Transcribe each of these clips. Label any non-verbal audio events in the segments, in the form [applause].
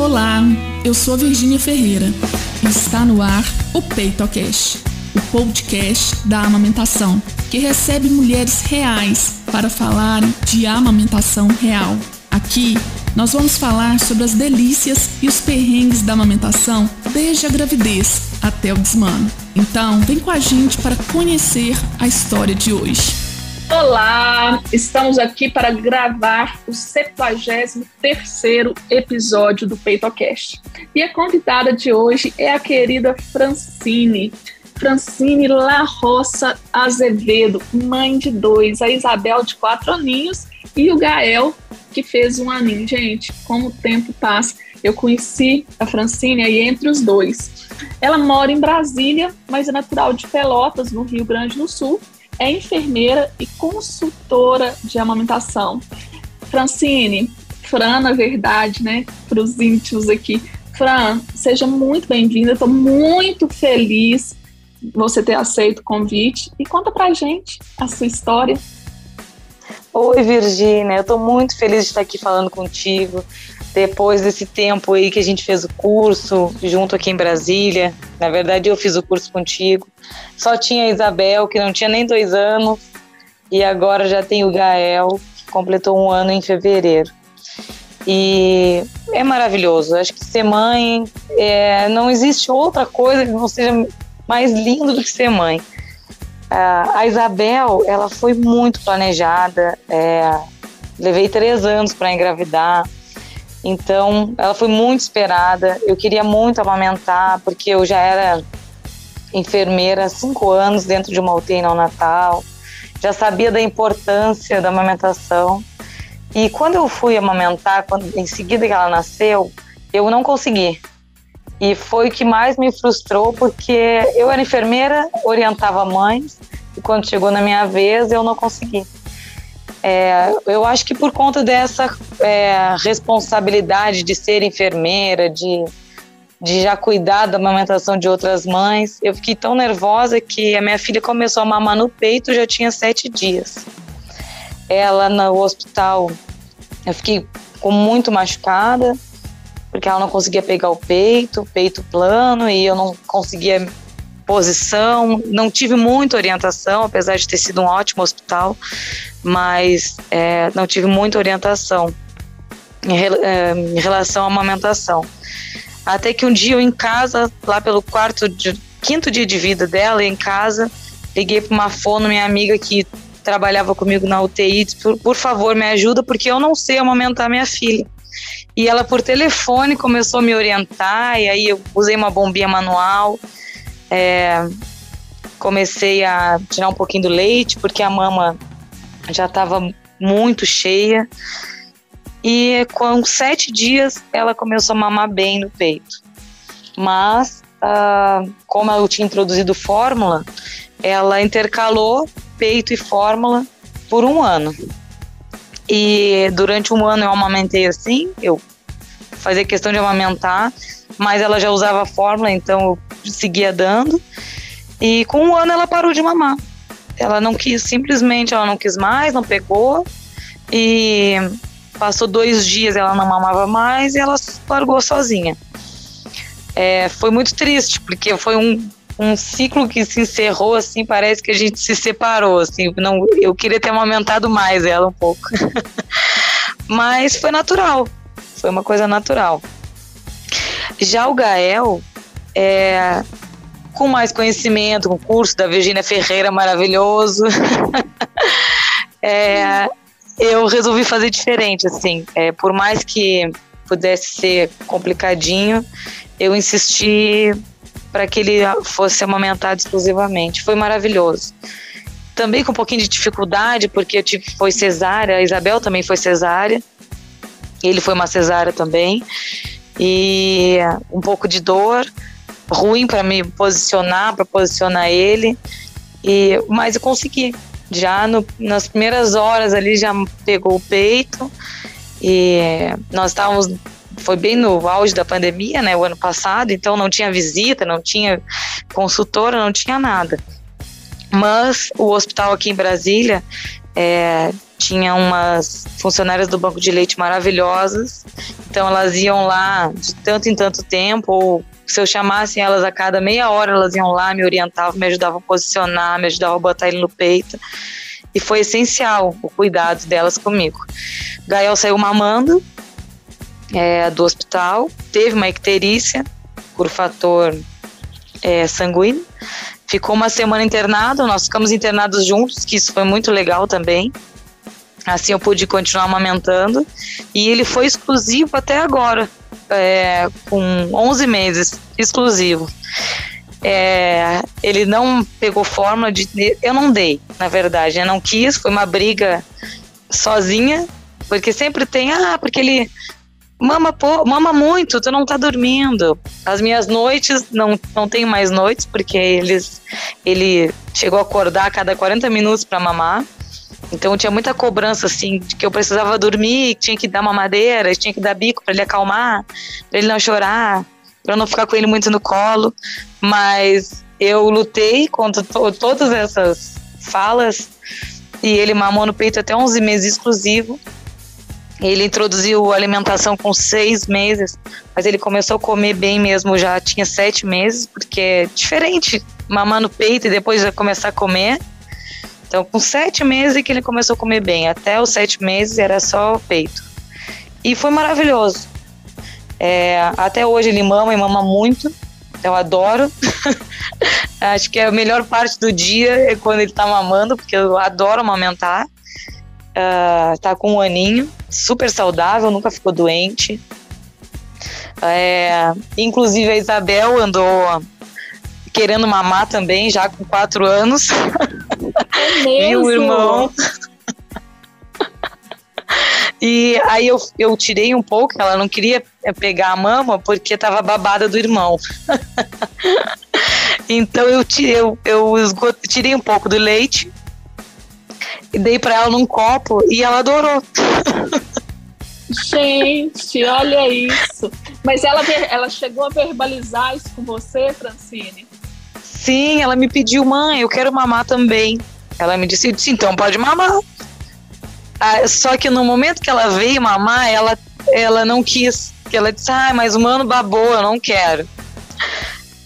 Olá, eu sou Virgínia Ferreira e está no ar o PeitoCast, o podcast da amamentação, que recebe mulheres reais para falarem de amamentação real. Aqui nós vamos falar sobre as delícias e os perrengues da amamentação desde a gravidez até o desmano. Então, vem com a gente para conhecer a história de hoje. Olá, estamos aqui para gravar o 73º episódio do PeitoCast. E a convidada de hoje é a querida Francine. Francine La Roça Azevedo, mãe de dois, a Isabel de quatro aninhos e o Gael, que fez um aninho. Gente, como o tempo passa. Eu conheci a Francine aí entre os dois. Ela mora em Brasília, mas é natural de Pelotas, no Rio Grande do Sul, é enfermeira e consultora de amamentação. Francine, Fran, na verdade, né, para os íntimos aqui. Fran, seja muito bem-vinda, estou muito feliz você ter aceito o convite e conta pra gente a sua história. Oi, Virgínia, eu estou muito feliz de estar aqui falando contigo depois desse tempo aí que a gente fez o curso junto aqui em Brasília. Na verdade, eu fiz o curso contigo. Só tinha a Isabel, que não tinha nem dois anos, e agora já tem o Gael, que completou um ano em fevereiro. E é maravilhoso. Acho que ser mãe, é, não existe outra coisa que não seja mais lindo do que ser mãe. A Isabel, ela foi muito planejada. É, levei três anos para engravidar então, ela foi muito esperada. Eu queria muito amamentar, porque eu já era enfermeira há cinco anos dentro de uma UTI Natal. Já sabia da importância da amamentação. E quando eu fui amamentar, quando, em seguida que ela nasceu, eu não consegui. E foi o que mais me frustrou, porque eu era enfermeira, orientava mães, e quando chegou na minha vez, eu não consegui. É, eu acho que por conta dessa é, responsabilidade de ser enfermeira, de, de já cuidar da amamentação de outras mães, eu fiquei tão nervosa que a minha filha começou a mamar no peito já tinha sete dias. Ela no hospital, eu fiquei com muito machucada, porque ela não conseguia pegar o peito, peito plano, e eu não conseguia posição, não tive muita orientação, apesar de ter sido um ótimo hospital, mas é, não tive muita orientação em, é, em, relação à amamentação. Até que um dia eu em casa, lá pelo quarto, de, quinto dia de vida dela, em casa, liguei para uma fono, minha amiga que trabalhava comigo na UTI, disse, por, por favor, me ajuda, porque eu não sei amamentar minha filha. E ela, por telefone, começou a me orientar, e aí eu usei uma bombinha manual, é, comecei a tirar um pouquinho do leite, porque a mama já estava muito cheia. E com sete dias ela começou a mamar bem no peito. Mas, ah, como eu tinha introduzido fórmula, ela intercalou peito e fórmula por um ano. E durante um ano eu amamentei assim, eu fazia questão de amamentar, mas ela já usava fórmula, então eu seguia dando. E com um ano ela parou de mamar. Ela não quis, simplesmente ela não quis mais, não pegou. E passou dois dias ela não mamava mais e ela largou sozinha. É, foi muito triste, porque foi um, um ciclo que se encerrou, assim, parece que a gente se separou, assim, não, eu queria ter amamentado mais ela um pouco. [laughs] Mas foi natural, foi uma coisa natural. Já o Gael, é, com mais conhecimento, com o curso da Virginia Ferreira maravilhoso, [laughs] é, eu resolvi fazer diferente, assim, é, por mais que pudesse ser complicadinho, eu insisti para que ele fosse amamentado exclusivamente. Foi maravilhoso. Também com um pouquinho de dificuldade, porque eu tive, foi cesárea, a Isabel também foi cesárea, ele foi uma cesárea também, e um pouco de dor, ruim para me posicionar, para posicionar ele. E mas eu consegui. Já no, nas primeiras horas ali já pegou o peito e nós estávamos foi bem no auge da pandemia, né, o ano passado, então não tinha visita, não tinha consultora, não tinha nada. Mas o hospital aqui em Brasília é, tinha umas funcionárias do banco de leite maravilhosas, então elas iam lá de tanto em tanto tempo, ou se eu chamasse elas a cada meia hora, elas iam lá, me orientavam, me ajudavam a posicionar, me ajudavam a botar ele no peito. E foi essencial o cuidado delas comigo. Gael saiu mamando é, do hospital, teve uma icterícia por fator é, sanguíneo, ficou uma semana internado, nós ficamos internados juntos, que isso foi muito legal também. Assim eu pude continuar amamentando. E ele foi exclusivo até agora, é, com 11 meses, exclusivo. É, ele não pegou fórmula de. Eu não dei, na verdade. Eu não quis, foi uma briga sozinha, porque sempre tem, ah, porque ele mama, pô, mama muito, tu não tá dormindo. As minhas noites, não, não tenho mais noites, porque eles, ele chegou a acordar a cada 40 minutos para mamar. Então tinha muita cobrança assim de que eu precisava dormir, tinha que dar uma madeira, tinha que dar bico para ele acalmar, para ele não chorar, para não ficar com ele muito no colo. Mas eu lutei contra to todas essas falas e ele mamou no peito até 11 meses exclusivo. Ele introduziu alimentação com seis meses, mas ele começou a comer bem mesmo, já tinha sete meses, porque é diferente mamar no peito e depois já começar a comer. Então, com sete meses que ele começou a comer bem. Até os sete meses era só peito. E foi maravilhoso. É, até hoje ele mama e mama muito. Eu adoro. [laughs] Acho que a melhor parte do dia é quando ele tá mamando, porque eu adoro amamentar. Uh, tá com um aninho, super saudável, nunca ficou doente. É, inclusive a Isabel andou querendo mamar também, já com quatro anos. [laughs] É mesmo? Viu, irmão? [laughs] E aí eu, eu tirei um pouco, ela não queria pegar a mama porque tava babada do irmão. [laughs] então eu tirei, eu, eu tirei um pouco do leite e dei para ela num copo e ela adorou. Gente, olha isso. Mas ela, ela chegou a verbalizar isso com você, Francine? Sim, ela me pediu, mãe, eu quero mamar também. Ela me disse, disse então pode mamar. Ah, só que no momento que ela veio mamar, ela, ela não quis. Ela disse, ah, mas o mano babou, eu não quero.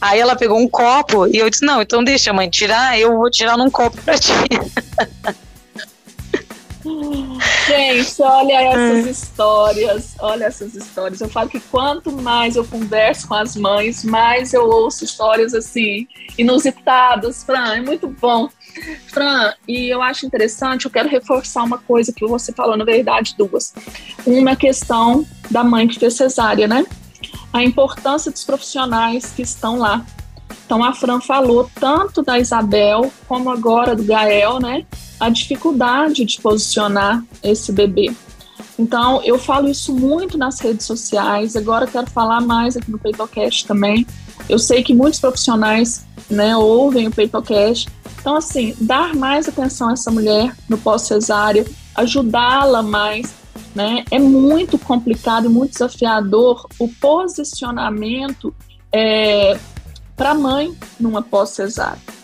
Aí ela pegou um copo e eu disse, não, então deixa mãe tirar, eu vou tirar num copo pra ti. [laughs] Gente, olha essas histórias, olha essas histórias. Eu falo que quanto mais eu converso com as mães, mais eu ouço histórias assim, inusitadas, Fran, é muito bom. Fran, e eu acho interessante, eu quero reforçar uma coisa que você falou, na verdade, duas. Uma é a questão da mãe que fez cesárea, né? A importância dos profissionais que estão lá. Então a Fran falou tanto da Isabel como agora do Gael, né? A dificuldade de posicionar esse bebê. Então, eu falo isso muito nas redes sociais, agora quero falar mais aqui no PeitoCast também. Eu sei que muitos profissionais né, ouvem o PeitoCast. Então, assim, dar mais atenção a essa mulher no pós-cesárea, ajudá-la mais, né? É muito complicado e muito desafiador o posicionamento é, para a mãe numa pós-cesárea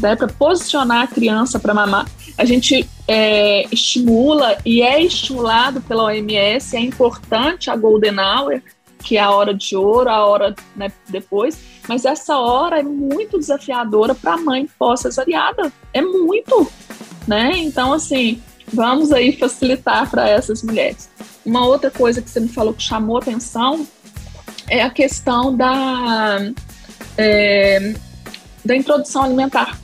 né, para posicionar a criança para mamar. A gente é, estimula e é estimulado pela OMS, é importante a Golden Hour, que é a hora de ouro, a hora né, depois, mas essa hora é muito desafiadora para a mãe pós-cesariada, é muito, né? Então, assim, vamos aí facilitar para essas mulheres. Uma outra coisa que você me falou que chamou atenção é a questão da, é, da introdução alimentar.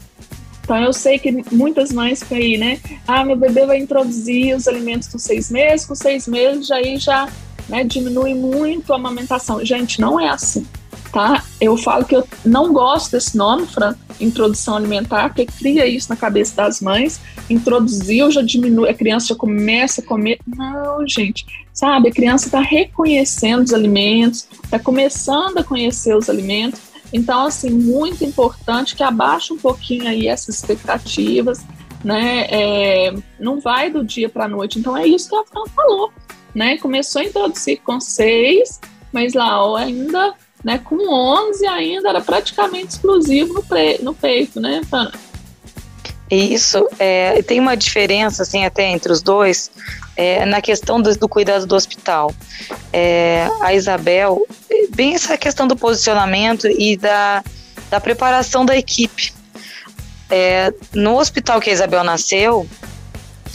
Então eu sei que muitas mães ficam aí, né? Ah, meu bebê vai introduzir os alimentos com seis meses, com seis meses aí já né, diminui muito a amamentação. Gente, não é assim, tá? Eu falo que eu não gosto desse nome, Fran, introdução alimentar, porque cria isso na cabeça das mães. Introduziu, já diminui, a criança já começa a comer. Não, gente, sabe? A criança está reconhecendo os alimentos, está começando a conhecer os alimentos então, assim, muito importante que abaixe um pouquinho aí essas expectativas, né? É, não vai do dia para a noite. Então, é isso que a Fran falou, né? Começou a introduzir com seis, mas lá ainda, né, com 11 ainda era praticamente exclusivo no, pre, no peito, né, Fran? Isso, é, tem uma diferença, assim, até entre os dois, é, na questão do, do, cuidado do hospital. É, a Isabel, bem essa questão do posicionamento e da, da preparação da equipe. É, no hospital que a Isabel nasceu,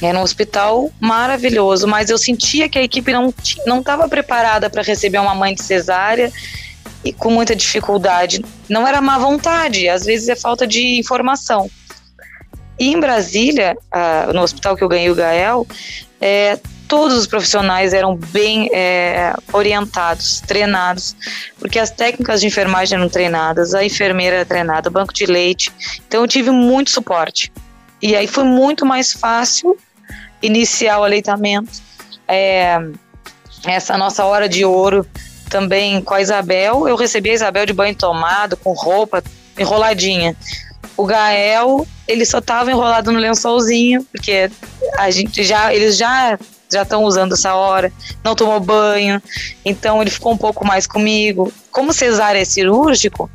era um hospital maravilhoso, mas eu sentia que a equipe não não estava preparada para receber uma mãe de cesárea e com muita dificuldade. Não era má vontade, às vezes é falta de informação. E em Brasília, uh, no hospital que eu ganhei o Gael, é, todos os profissionais eram bem é, orientados, treinados, porque as técnicas de enfermagem eram treinadas, a enfermeira era treinada, banco de leite. Então eu tive muito suporte. E aí foi muito mais fácil iniciar o aleitamento. É, essa nossa hora de ouro também com a Isabel. Eu recebi a Isabel de banho tomado, com roupa enroladinha. O Gael, ele só estava enrolado no lençolzinho, porque a gente já, eles já já estão usando essa hora, não tomou banho, então ele ficou um pouco mais comigo. Como cesárea é cirúrgico,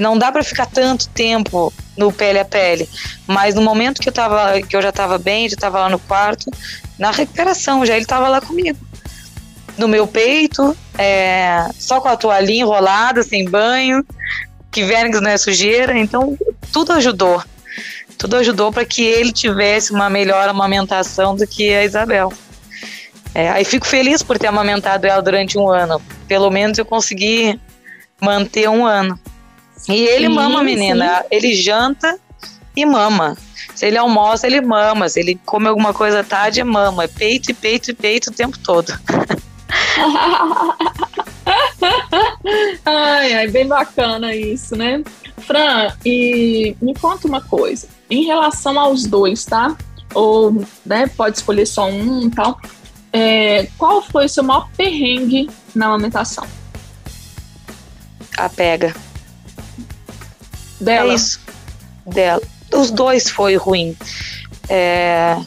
não dá para ficar tanto tempo no pele a pele, mas no momento que eu tava, que eu já estava bem, já estava lá no quarto, na recuperação, já ele estava lá comigo no meu peito, é, só com a toalhinha enrolada, sem banho, que vermes não é sujeira, então tudo ajudou. Tudo ajudou para que ele tivesse uma melhor amamentação do que a Isabel. É, aí fico feliz por ter amamentado ela durante um ano. Pelo menos eu consegui manter um ano. E ele sim, mama, menina. Sim. Ele janta e mama. Se ele almoça, ele mama. Se ele come alguma coisa à tarde, mama. Peito e peito e peito o tempo todo. [laughs] ai, ai, bem bacana isso, né? Fran, e me conta uma coisa. Em relação aos dois, tá? Ou né, pode escolher só um e tal. É, qual foi o seu maior perrengue na amamentação? A pega. Dela? É isso. Dela. Os dois foi ruim. É,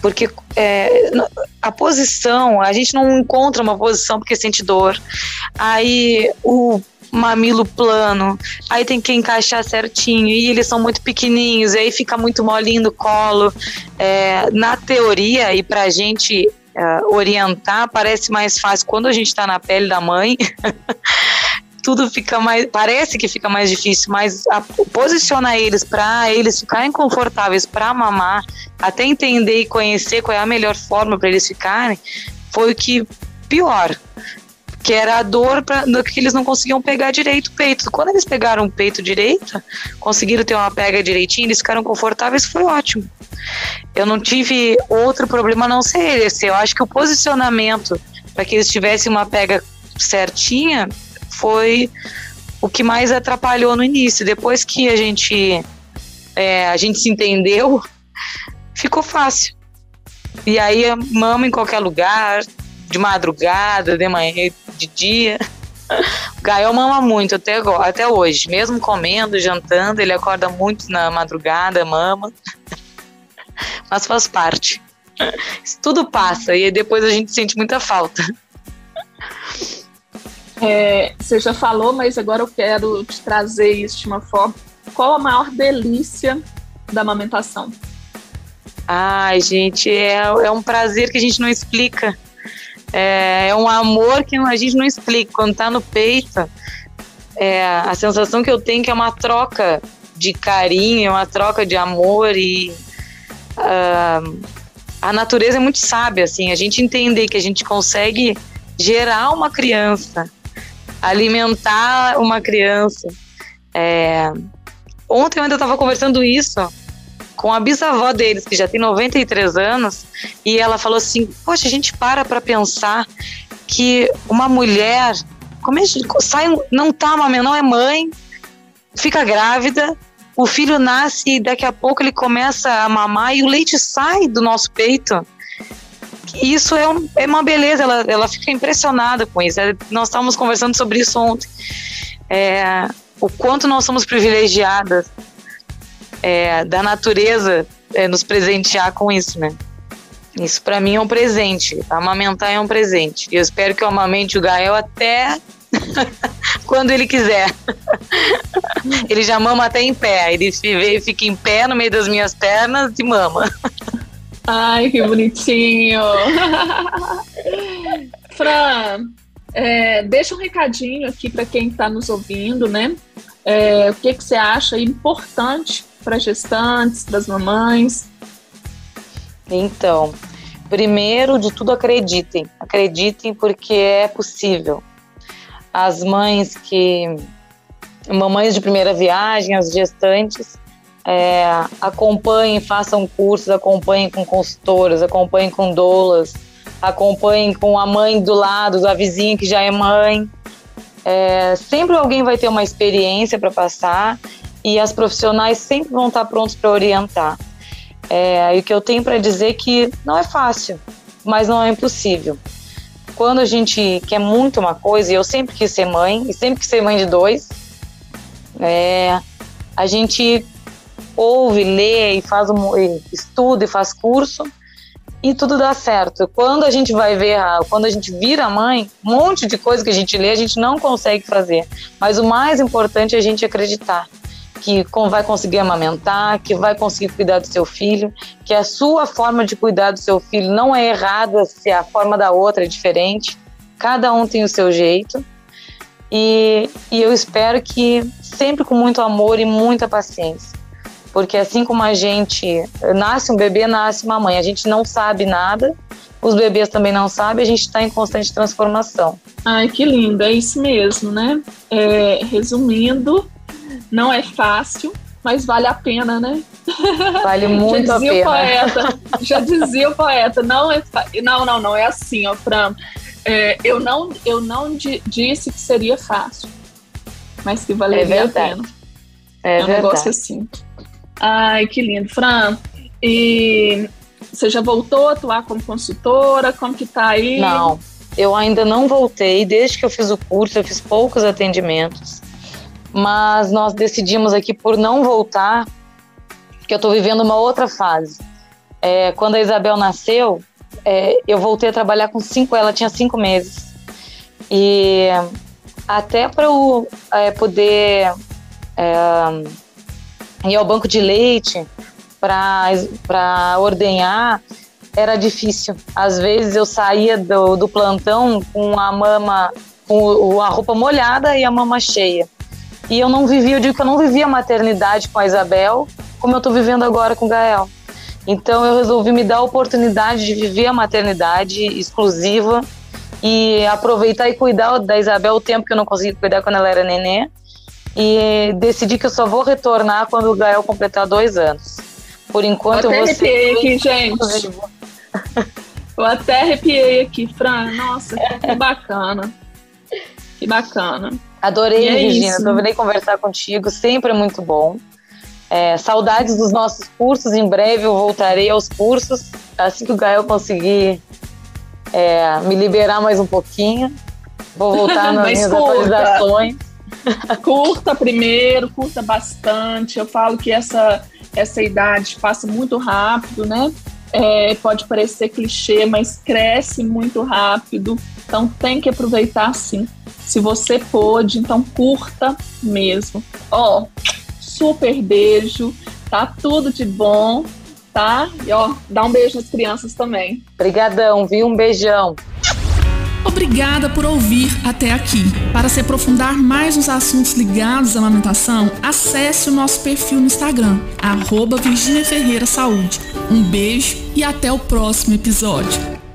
porque é, a posição, a gente não encontra uma posição porque sente dor. Aí o mamilo plano, aí tem que encaixar certinho, e eles são muito pequenininhos, e aí fica muito molinho no colo. É, na teoria, e pra gente uh, orientar, parece mais fácil quando a gente tá na pele da mãe. [laughs] tudo fica mais. Parece que fica mais difícil, mas a, posicionar eles para eles ficarem confortáveis para mamar, até entender e conhecer qual é a melhor forma para eles ficarem, foi o que pior. Que era a dor pra, que eles não conseguiam pegar direito o peito. Quando eles pegaram o peito direito, conseguiram ter uma pega direitinho, eles ficaram confortáveis, foi ótimo. Eu não tive outro problema a não ser esse. Eu acho que o posicionamento para que eles tivessem uma pega certinha foi o que mais atrapalhou no início. Depois que a gente é, a gente se entendeu, [laughs] ficou fácil. E aí mama em qualquer lugar, de madrugada, de manhã, de dia. [laughs] O Gael mama muito até, até hoje, mesmo comendo, jantando, ele acorda muito na madrugada, mama. [laughs] Mas faz parte. Isso tudo passa e depois a gente sente muita falta. É, você já falou, mas agora eu quero te trazer isso de uma forma. Qual a maior delícia da amamentação? Ai, gente, é, é um prazer que a gente não explica. É, é um amor que a gente não explica. Quando tá no peito, é, a sensação que eu tenho é que é uma troca de carinho, é uma troca de amor e uh, a natureza é muito sábia, assim, a gente entender que a gente consegue gerar uma criança alimentar uma criança. É... Ontem eu ainda estava conversando isso com a bisavó deles, que já tem 93 anos, e ela falou assim: Poxa, a gente para para pensar que uma mulher como é que sai, não tá uma não é mãe, fica grávida, o filho nasce e daqui a pouco ele começa a mamar e o leite sai do nosso peito isso é, um, é uma beleza, ela, ela fica impressionada com isso. É, nós estávamos conversando sobre isso ontem. É, o quanto nós somos privilegiadas é, da natureza é, nos presentear com isso, né? Isso para mim é um presente. Amamentar é um presente. E eu espero que eu amamente o Gael até [laughs] quando ele quiser. [laughs] ele já mama até em pé. Ele fica em pé no meio das minhas pernas e mama. [laughs] Ai, que bonitinho. Fran, é, deixa um recadinho aqui para quem está nos ouvindo, né? É, o que, que você acha importante para gestantes, para as mamães? Então, primeiro de tudo, acreditem. Acreditem porque é possível. As mães que. Mamães de primeira viagem, as gestantes, é, acompanhem, façam cursos, acompanhem com consultoras, acompanhem com doulas, acompanhem com a mãe do lado, a vizinha que já é mãe. É, sempre alguém vai ter uma experiência para passar e as profissionais sempre vão estar prontos para orientar. É, e o que eu tenho para dizer é que não é fácil, mas não é impossível. Quando a gente quer muito uma coisa, e eu sempre quis ser mãe, e sempre quis ser mãe de dois, é, a gente ouve, lê e faz um, e estuda e faz curso e tudo dá certo. Quando a gente vai ver, quando a gente vira mãe, um monte de coisa que a gente lê a gente não consegue fazer. Mas o mais importante é a gente acreditar que vai conseguir amamentar, que vai conseguir cuidar do seu filho, que a sua forma de cuidar do seu filho não é errada se a forma da outra é diferente. Cada um tem o seu jeito. E, e eu espero que sempre com muito amor e muita paciência. Porque assim como a gente nasce um bebê, nasce uma mãe. A gente não sabe nada, os bebês também não sabem, a gente está em constante transformação. Ai, que lindo, é isso mesmo, né? É, resumindo, não é fácil, mas vale a pena, né? Vale [laughs] muito a pena. Poeta, já dizia o poeta, não é não, não, não é assim, ó, Fran. É, eu não, eu não disse que seria fácil, mas que valeria é a pena. É, é um verdade. negócio assim. Ai, que lindo, Fran. E você já voltou a atuar como consultora? Como que tá aí? Não, eu ainda não voltei. Desde que eu fiz o curso, eu fiz poucos atendimentos mas nós decidimos aqui por não voltar, porque eu estou vivendo uma outra fase. É, quando a Isabel nasceu, é, eu voltei a trabalhar com cinco, ela tinha cinco meses. E até para eu é, poder é, ir ao banco de leite para ordenhar, era difícil. Às vezes eu saía do, do plantão com a mama, com a roupa molhada e a mama cheia. E eu não vivi, eu digo que eu não vivi a maternidade com a Isabel como eu estou vivendo agora com o Gael. Então eu resolvi me dar a oportunidade de viver a maternidade exclusiva e aproveitar e cuidar da Isabel o tempo que eu não consegui cuidar quando ela era nenê. E decidi que eu só vou retornar quando o Gael completar dois anos. Por enquanto eu, eu vou ser. aqui, gente. eu até arrepiei aqui, Fran. Nossa, que bacana. Que bacana. Adorei, é Regina. Adorei conversar contigo. Sempre é muito bom. É, saudades dos nossos cursos. Em breve eu voltarei aos cursos. Assim que o Gael conseguir é, me liberar mais um pouquinho. Vou voltar [laughs] nas minhas curta. atualizações. [laughs] Curta primeiro, curta bastante. Eu falo que essa, essa idade passa muito rápido, né? É, pode parecer clichê, mas cresce muito rápido. Então tem que aproveitar sim. Se você pôde, então curta mesmo. Ó, oh, super beijo, tá tudo de bom, tá? E ó, dá um beijo nas crianças também. Obrigadão, viu? Um beijão. Obrigada por ouvir até aqui. Para se aprofundar mais nos assuntos ligados à amamentação, acesse o nosso perfil no Instagram, arroba Virginia Ferreira Saúde. Um beijo e até o próximo episódio.